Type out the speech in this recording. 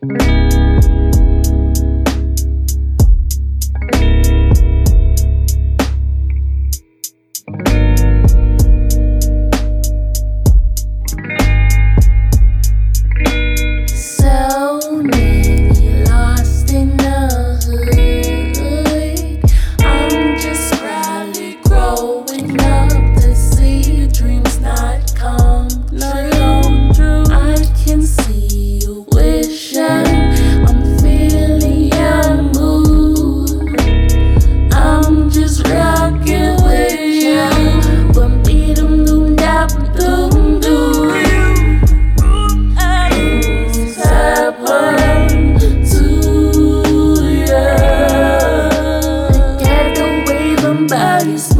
Peace. bodies